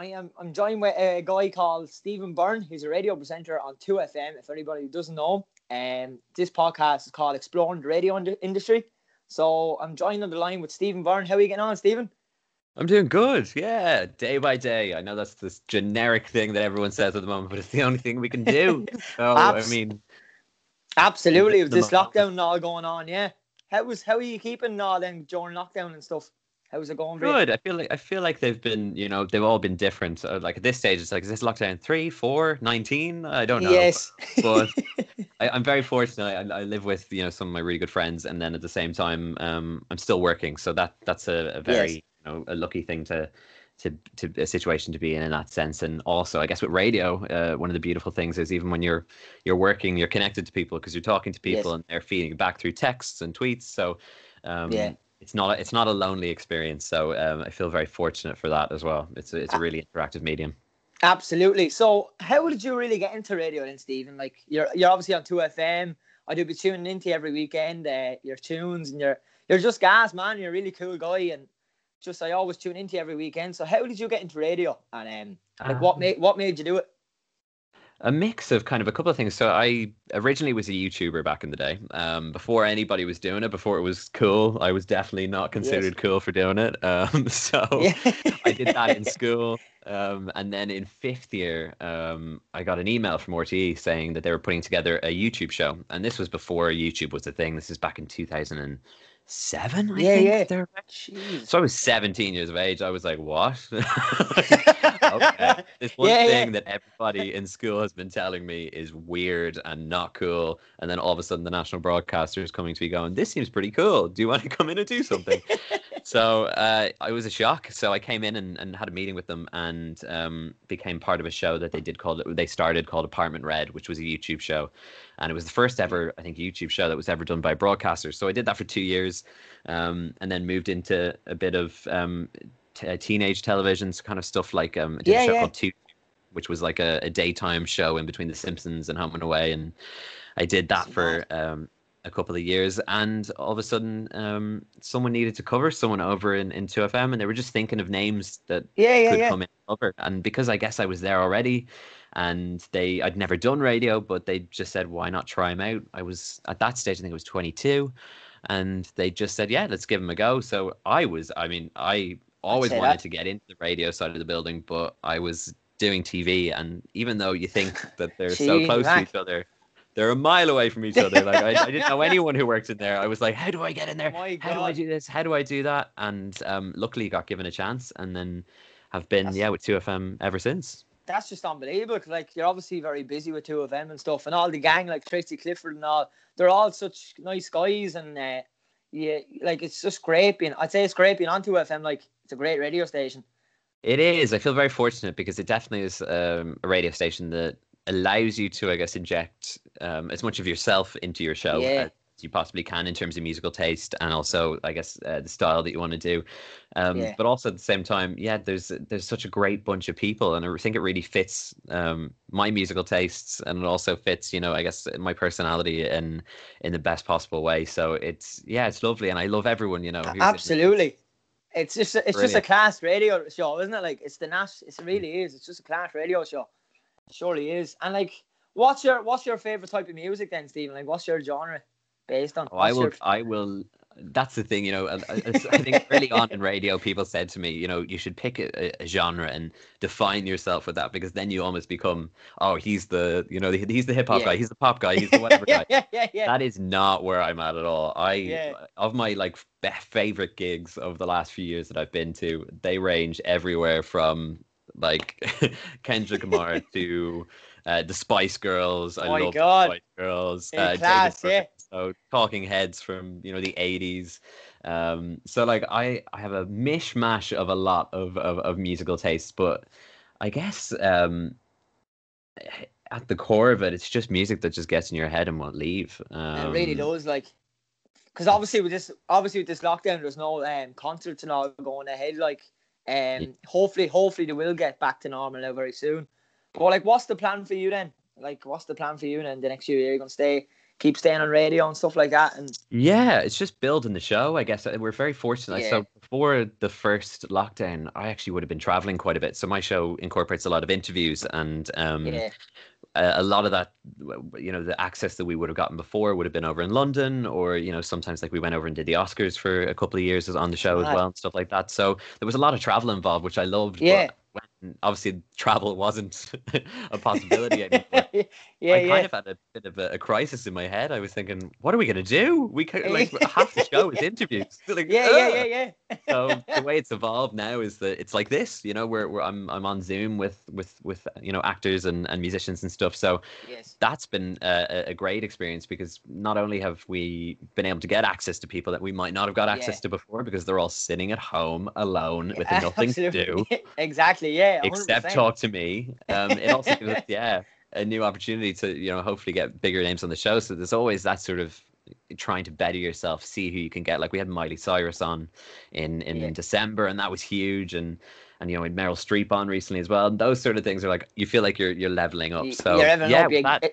I am I'm joined with a guy called Stephen Byrne. He's a radio presenter on 2FM. If anybody doesn't know and um, this podcast is called Exploring the Radio Industry. So I'm joined on the line with Stephen Byrne. How are you getting on, Stephen? I'm doing good. Yeah, day by day. I know that's this generic thing that everyone says at the moment, but it's the only thing we can do. So Abs- I mean, absolutely. With this lockdown and all going on, yeah. How was how are you keeping all then during lockdown and stuff? How's it going? Good. I feel like I feel like they've been, you know, they've all been different. Uh, like at this stage, it's like, is this lockdown three, four, 19? I don't know. Yes. but I, am very fortunate. I, I, live with, you know, some of my really good friends, and then at the same time, um, I'm still working. So that that's a, a very, yes. you know, a lucky thing to. To, to a situation to be in in that sense and also i guess with radio uh, one of the beautiful things is even when you're you're working you're connected to people because you're talking to people yes. and they're feeding back through texts and tweets so um, yeah it's not a, it's not a lonely experience. So um, I feel very fortunate for that as well. It's a, it's a really interactive medium. Absolutely. So how did you really get into radio then, Stephen? Like you're you're obviously on two FM. I do be tuning into every weekend. Uh, your tunes and you're you're just gas, man. You're a really cool guy, and just I always tune into every weekend. So how did you get into radio? And um, like what um, made what made you do it? A mix of kind of a couple of things. So I originally was a YouTuber back in the day. Um, before anybody was doing it, before it was cool, I was definitely not considered yes. cool for doing it. Um, so yeah. I did that in school. Um, and then in fifth year, um, I got an email from RTE saying that they were putting together a YouTube show. And this was before YouTube was a thing. This is back in 2000. And seven. I yeah, think, yeah. So I was 17 years of age. I was like, what? okay. This one yeah, thing yeah. that everybody in school has been telling me is weird and not cool. And then all of a sudden, the national broadcaster is coming to me going, this seems pretty cool. Do you want to come in and do something? so uh, it was a shock. So I came in and, and had a meeting with them and um, became part of a show that they did called, they started called Apartment Red, which was a YouTube show and it was the first ever I think YouTube show that was ever done by broadcasters. So I did that for two years, um, and then moved into a bit of um, t- uh, teenage television, so kind of stuff like um, I did yeah, a show yeah. called Two, which was like a, a, daytime show in between The Simpsons and Home and Away, and I did that for. Um, a couple of years and all of a sudden um, someone needed to cover someone over in, in 2fm and they were just thinking of names that yeah, yeah, could yeah. come in over and because i guess i was there already and they I'd never done radio, but they just said why not try him out. I was at that stage, I think I was 22, and they just said yeah, let's give him a go. So I was, I mean, I always wanted that. to get into the radio side of the building, but I was doing TV, and even though you think that they're so close to each other. They're a mile away from each other. Like I, I, didn't know anyone who worked in there. I was like, "How do I get in there? How do I do this? How do I do that?" And um, luckily, got given a chance, and then have been That's... yeah with two FM ever since that's just unbelievable. Like you're obviously very busy with two of them and stuff, and all the gang like Tracy Clifford and all. They're all such nice guys, and uh, yeah, like it's just great being. I'd say it's great being on two FM. Like it's a great radio station. It is. I feel very fortunate because it definitely is um, a radio station that allows you to, I guess, inject um, as much of yourself into your show yeah you possibly can in terms of musical taste and also I guess uh, the style that you want to do. Um, yeah. But also at the same time, yeah, there's there's such a great bunch of people, and I think it really fits um, my musical tastes, and it also fits, you know, I guess my personality in in the best possible way. So it's yeah, it's lovely, and I love everyone, you know. Absolutely. It's just it's Brilliant. just a class radio show, isn't it? Like it's the Nash. It really is. It's just a class radio show. Surely is. And like, what's your what's your favorite type of music then, Stephen? Like, what's your genre? based on. Oh, I will. Your... I will. That's the thing, you know. I, I think early on in radio, people said to me, you know, you should pick a, a, genre and define yourself with that because then you almost become, oh, he's the, you know, he's the hip hop yeah. guy, he's the pop guy, he's the whatever yeah, guy. Yeah, yeah, yeah. That is not where I'm at at all. I yeah. of my like favorite gigs of the last few years that I've been to, they range everywhere from like Kendrick Lamar to uh, the Spice Girls. I oh love God. Spice Girls. Uh, class, yeah. So Talking Heads from you know the eighties. Um, so like I I have a mishmash of a lot of of, of musical tastes, but I guess um, at the core of it, it's just music that just gets in your head and won't leave. Um, it really does, like. Because obviously with this, obviously with this lockdown, there's no um, concerts and all going ahead. Like, um, yeah. hopefully, hopefully they will get back to normal now very soon. But like, what's the plan for you then? Like, what's the plan for you then? The next year, you're gonna stay keep staying on radio and stuff like that. And yeah, it's just building the show. I guess we're very fortunate. Yeah. So before the first lockdown, I actually would have been traveling quite a bit. So my show incorporates a lot of interviews and um, yeah, a, a lot of that, you know, the access that we would have gotten before would have been over in London, or you know, sometimes like we went over and did the Oscars for a couple of years as- on the show as well and stuff like that. So there was a lot of travel involved, which I loved. Yeah. But obviously travel wasn't a possibility anymore. yeah, I yeah. kind of had a bit of a, a crisis in my head. I was thinking, what are we gonna do? We could like half the show is interviews. Like, yeah, yeah, "Ugh." yeah, yeah. so the way it's evolved now is that it's like this, you know, where, where I'm I'm on Zoom with with with you know actors and, and musicians and stuff. So Yes. that's been a, a- great experience because not only have we been able to get access to people that we might not have got access Yeah. to before because they're all sitting at home alone with nothing to do exactly. Yeah. 100%. except talk to me. Um, it also gives us, yeah, a new opportunity to, you know, hopefully get bigger names on the show. So there's always that sort of trying to better yourself, see who you can get. Like we had Miley Cyrus on in in Yeah. December, and that was huge. And and you know, we had Meryl Streep on recently as well. And those sort of things are like you feel like you're you're leveling up. So you're leveling yeah, up. You-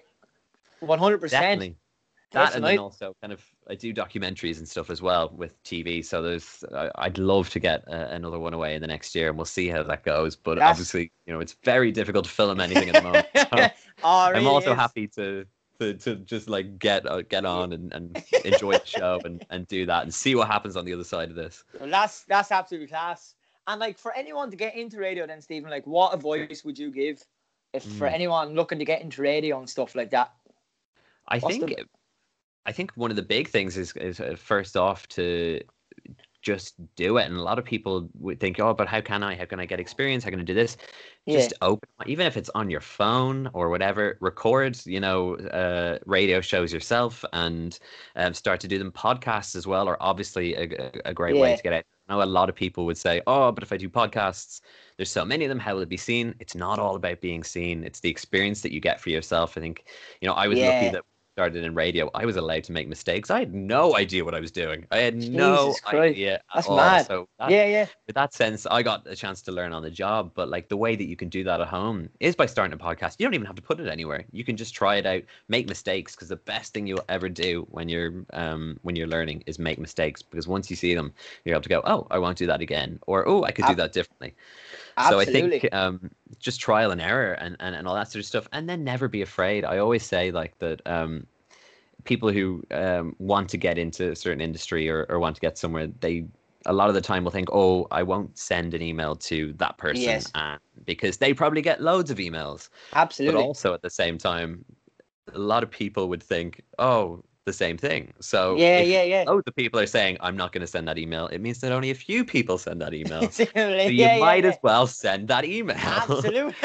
that, it- 100%. definitely. And then Definitely. also kind of I do documentaries and stuff as well with TV. So there's I, I'd love to get uh, another one away in the next year, and we'll see how that goes. But obviously, you know, it's very difficult to film anything at the moment. So oh, I'm also is. happy to to to just like get uh, get on and, and enjoy the show and, and do that and see what happens on the other side of this. Well, that's that's absolutely class. And like for anyone to get into radio, then Stephen, like what advice would you give if for Mm. anyone looking to get into radio and stuff like that? I What's think the- I think one of the big things is is uh, first off to just do it. And a lot of people would think, oh, but how can I? How can I get experience? How can I do this? Yeah. Just open, even if it's on your phone or whatever. Record, you know, uh, radio shows yourself and um, start to do them. Podcasts as well are obviously a, a- great way to get out. I know a lot of people would say, oh, but if I do podcasts, there's so many of them. How will it be seen? It's not all about being seen. It's the experience that you get for yourself. I think, you know, I was Yeah. lucky that started in radio, I was allowed to make mistakes. I had no idea what I was doing. I had no Christ. idea. That's all. mad. So that, yeah, yeah. with that sense, I got a chance to learn on the job. But like the way that you can do that at home is by starting a podcast. You don't even have to put it anywhere. You can just try it out, make mistakes. Because the best thing you'll ever do when you're um when you're learning is make mistakes. Because once you see them, you're able to go, oh, I won't do that again, or oh, I could do that differently. Absolutely. So I think um, just trial and error and, and, and all that sort of stuff, and then never be afraid. I always say like that. Um, people who um, want to get into a certain industry or, or want to get somewhere, they a lot of the time will think, "Oh, I won't send an email to that person," Yes. because they probably get loads of emails. Absolutely. But also at the same time, a lot of people would think, "Oh, the same thing." So yeah, if yeah, yeah. loads of people are saying, "I'm not going to send that email," it means that only a few people send that email. so you yeah, might yeah. as well send that email. Absolutely.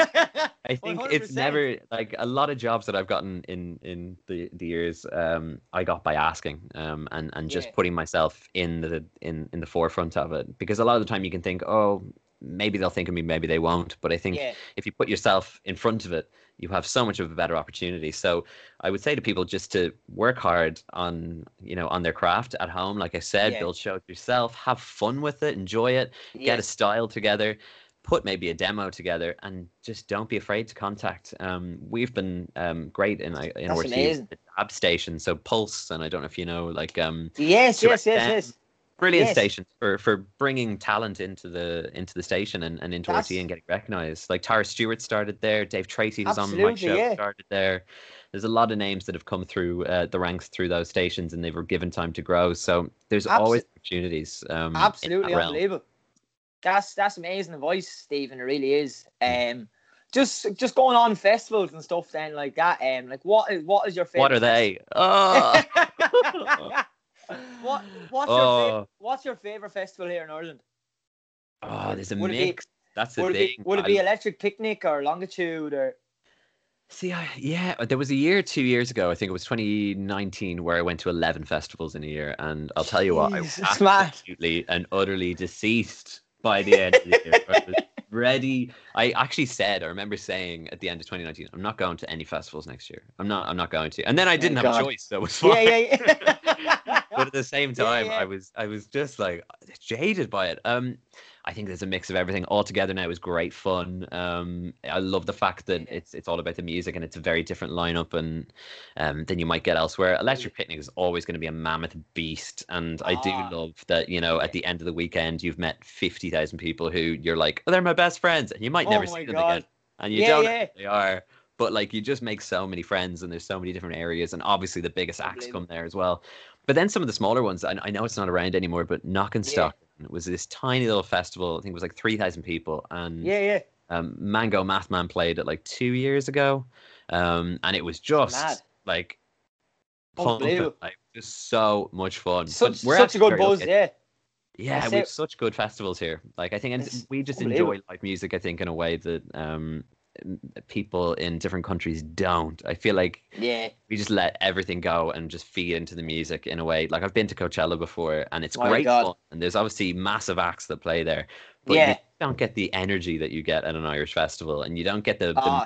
I think it's 100%. never like a lot of jobs that I've gotten in in the, the years. Um, I got by asking, um, and and just putting myself in the in in the forefront of it. Because a lot of the time you can think, oh, maybe they'll think of me, maybe they won't. But I think yeah. if you put yourself in front of it, you have so much of a better opportunity. So I would say to people just to work hard on you know on their craft at home. Like I said, Yeah. build shows yourself, have fun with it, enjoy it get a style together put maybe a demo together and just don't be afraid to contact um we've been um great in uh, in That's order to amazing. the DAB station so pulse and i don't know if you know like um Yes, yes, yes, yes. Brilliant Yes. stations for for bringing talent into the into the station and, and into That's- RT and getting recognized like Tara Stewart started there Dave Tracy was on my show yeah. started there there's a lot of names that have come through uh, the ranks through those stations and they were given time to grow so there's Abso- always opportunities um in that Absolutely unbelievable. That's that's amazing advice, Stephen. It really is. Um, just just going on festivals and stuff then like that. Um, like what is what is your favorite? what are they oh what what's your Oh. favorite, what's your favorite festival here in Ireland? Oh, there's a Would it be- mix. That's the Would it be would it be Electric Picnic or Longitude or See, I, yeah, uh, there was a year, two years ago. I think it was 2019, where I went to 11 festivals in a year, and I'll tell you what, I was absolutely and utterly deceased by the end of the year. I was ready. I actually said, I remember saying at the end of 2019, I'm not going to any festivals next year. I'm not. I'm not going to. And then I didn't have God. a choice, so was fine. yeah yeah yeah. But at the same time, yeah. I was I was just like jaded by it. Um, I think there's a mix of everything all together now is great fun. Um, I love the fact that it's it's all about the music and it's a very different lineup and um, than you might get elsewhere. Electric Picnic is always going to be a mammoth beast, and I do Ah. love that you know at the end of the weekend you've met fifty thousand people who you're like, oh, they're my best friends, and you might Oh never my see them God. again, and you Yeah, don't yeah. they are. But like you just make so many friends, and there's so many different areas, and obviously the biggest acts come there as well. But then some of the smaller ones, I, I know it's not around anymore, but Knockanstockan was this tiny little festival. I think it was like three thousand people, and Yeah, yeah. um, Mango Mathman played it like two years ago, um, and it was just Mad. like pumping, like just so much fun. Such we're such a good buzz, lucky. yeah. Yeah, we have such good festivals here. Like I think, and It's we just enjoy live music. I think in a way that um, people in different countries don't. I feel like Yeah. we just let everything go and just feed into the music in a way. Like I've been to Coachella before, and it's My great fun. And there's obviously massive acts that play there, but Yeah. you don't get the energy that you get at an Irish festival, and you don't get the, the Ah,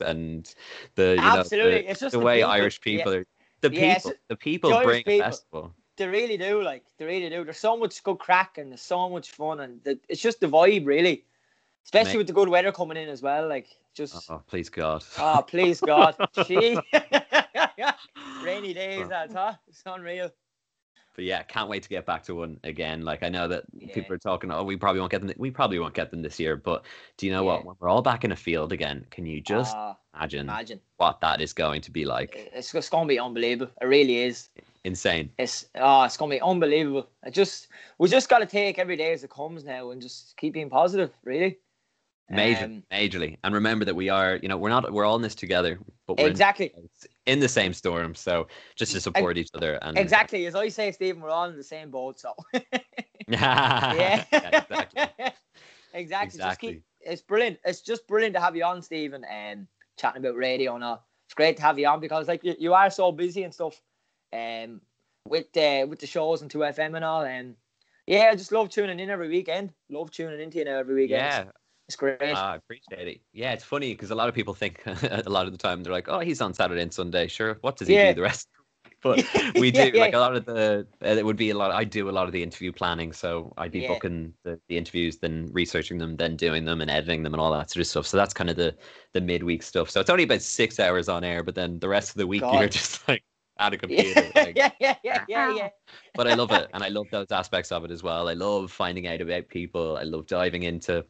and the you Absolutely. know the, it's just the the way people. Irish Yeah. people are. The Yeah, people, just- the people Irish bring a festival. They really do, like they really do. There's so much good crack and there's so much fun, and the, it's just the vibe, really. Especially Mate. with the good weather coming in as well. Like just, Oh, please God. oh, please God, gee, rainy days. That's huh? It's unreal. But yeah, can't wait to get back to one again. Like I know that Yeah. people are talking, oh, we probably won't get them. We probably won't get them this year. But do you know Yeah. what? When we're all back in a field again, can you just Ah, imagine imagine what that is going to be like? it's just gonna be unbelievable. It really is. Insane. It's oh, it's gonna be unbelievable. I just we just gotta take every day as it comes now and just keep being positive. Really. Major, Um, majorly. And remember that we are, you know, we're not, we're all in this together, but we're exactly. in, in the same storm. So just to support each other and Exactly. As I say, Stephen, we're all in the same boat. So. yeah, yeah. exactly. exactly. Just Exactly. keep, it's brilliant. It's just brilliant to have you on, Stephen, and chatting about radio and all. It's great to have you on because like you, you are so busy and stuff, um, with the with the shows and two FM and all. And yeah, I just love tuning in every weekend. Love tuning into you now every weekend. Yeah, It's, great. Ah, I appreciate it. Yeah, it's funny because a lot of people think a lot of the time they're like, "Oh, he's on Saturday and Sunday. Sure, what does he Yeah. do the rest?" But we do Yeah, like a lot of the. Uh, it would be a lot. I do a lot of the interview planning, so I'd be Yeah. booking the, the interviews, then researching them, then doing them and editing them and all that sort of stuff. So that's kind of the the midweek stuff. So it's only about six hours on air, but then the rest of the week you're just like at a computer. yeah, like, yeah, yeah, yeah, yeah, yeah. but I love it, and I love those aspects of it as well. I love finding out about people. I love diving into,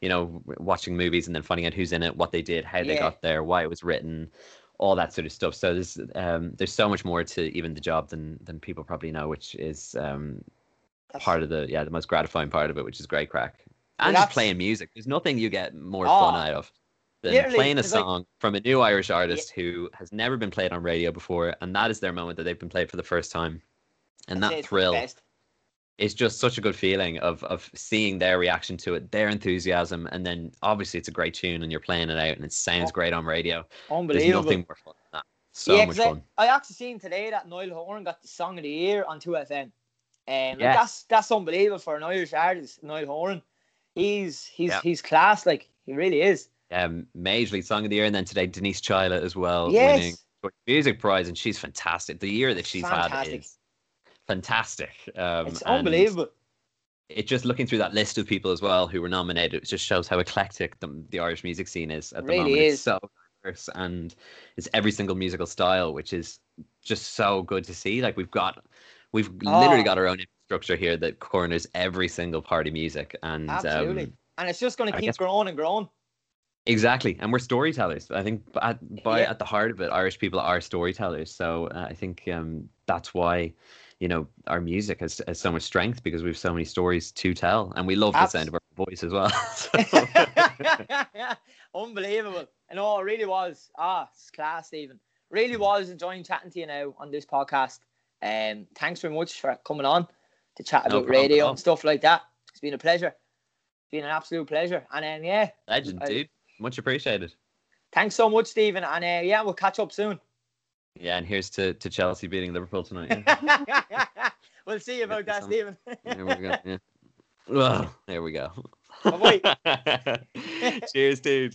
you know, watching movies and then finding out who's in it, what they did, how they Yeah. got there, why it was written, all that sort of stuff. So there's um, there's so much more to even the job than than people probably know, which is um, That's- part of the yeah the most gratifying part of it, which is great crack. And just playing music. There's nothing you get more Oh, fun out of literally, playing a it's like- song from a new Irish artist who has never been played on radio before, and that is their moment that they've been played for the first time. And I'd that thrill it's just such a good feeling of of seeing their reaction to it, their enthusiasm, and then obviously it's a great tune and you're playing it out and it sounds Oh, great on radio. There's Unbelievable. nothing more fun than that. So yeah, much fun. I, I actually seen today that Niall Horan got the song of the year on 2FM. Um, and like, that's that's unbelievable for an Irish artist, Niall Horan. He's he's Yeah. he's class, like he really is. Um, Majorly Song of the Year, and then today Denise Chaila as well, Yes. winning Music Prize, and she's fantastic. The year that she's had is fantastic. Um, It's unbelievable. It just looking through that list of people as well who were nominated, it just shows how eclectic the, the Irish music scene is at the Really moment. is. It's so diverse and it's every single musical style, which is just so good to see. Like we've got, we've literally Oh. got our own infrastructure here that corners every single party music, and Absolutely. um, and it's just gonna keep guess- growing and growing. Exactly. And we're storytellers. I think at, by Yeah. at the heart of it, Irish people are storytellers. So uh, I think um, that's why. You know, our music has, has so much strength because we have so many stories to tell, and we love the Abs- sound of our voice as well. So- Unbelievable. I know it really was. Ah, it's class, Stephen. Really was enjoying chatting to you now on this podcast. Um, thanks very much for coming on to chat about at radio and stuff like that. It's been a pleasure. It's been an absolute pleasure. And then yeah, Legend, I- dude. Much appreciated. thanks so much, Stephen. And uh, yeah, we'll catch up soon. Yeah, and here's to, to Chelsea beating Liverpool tonight. Yeah. we'll see you about that, Stephen. there we go. Yeah. Well, there we go. Cheers, dude.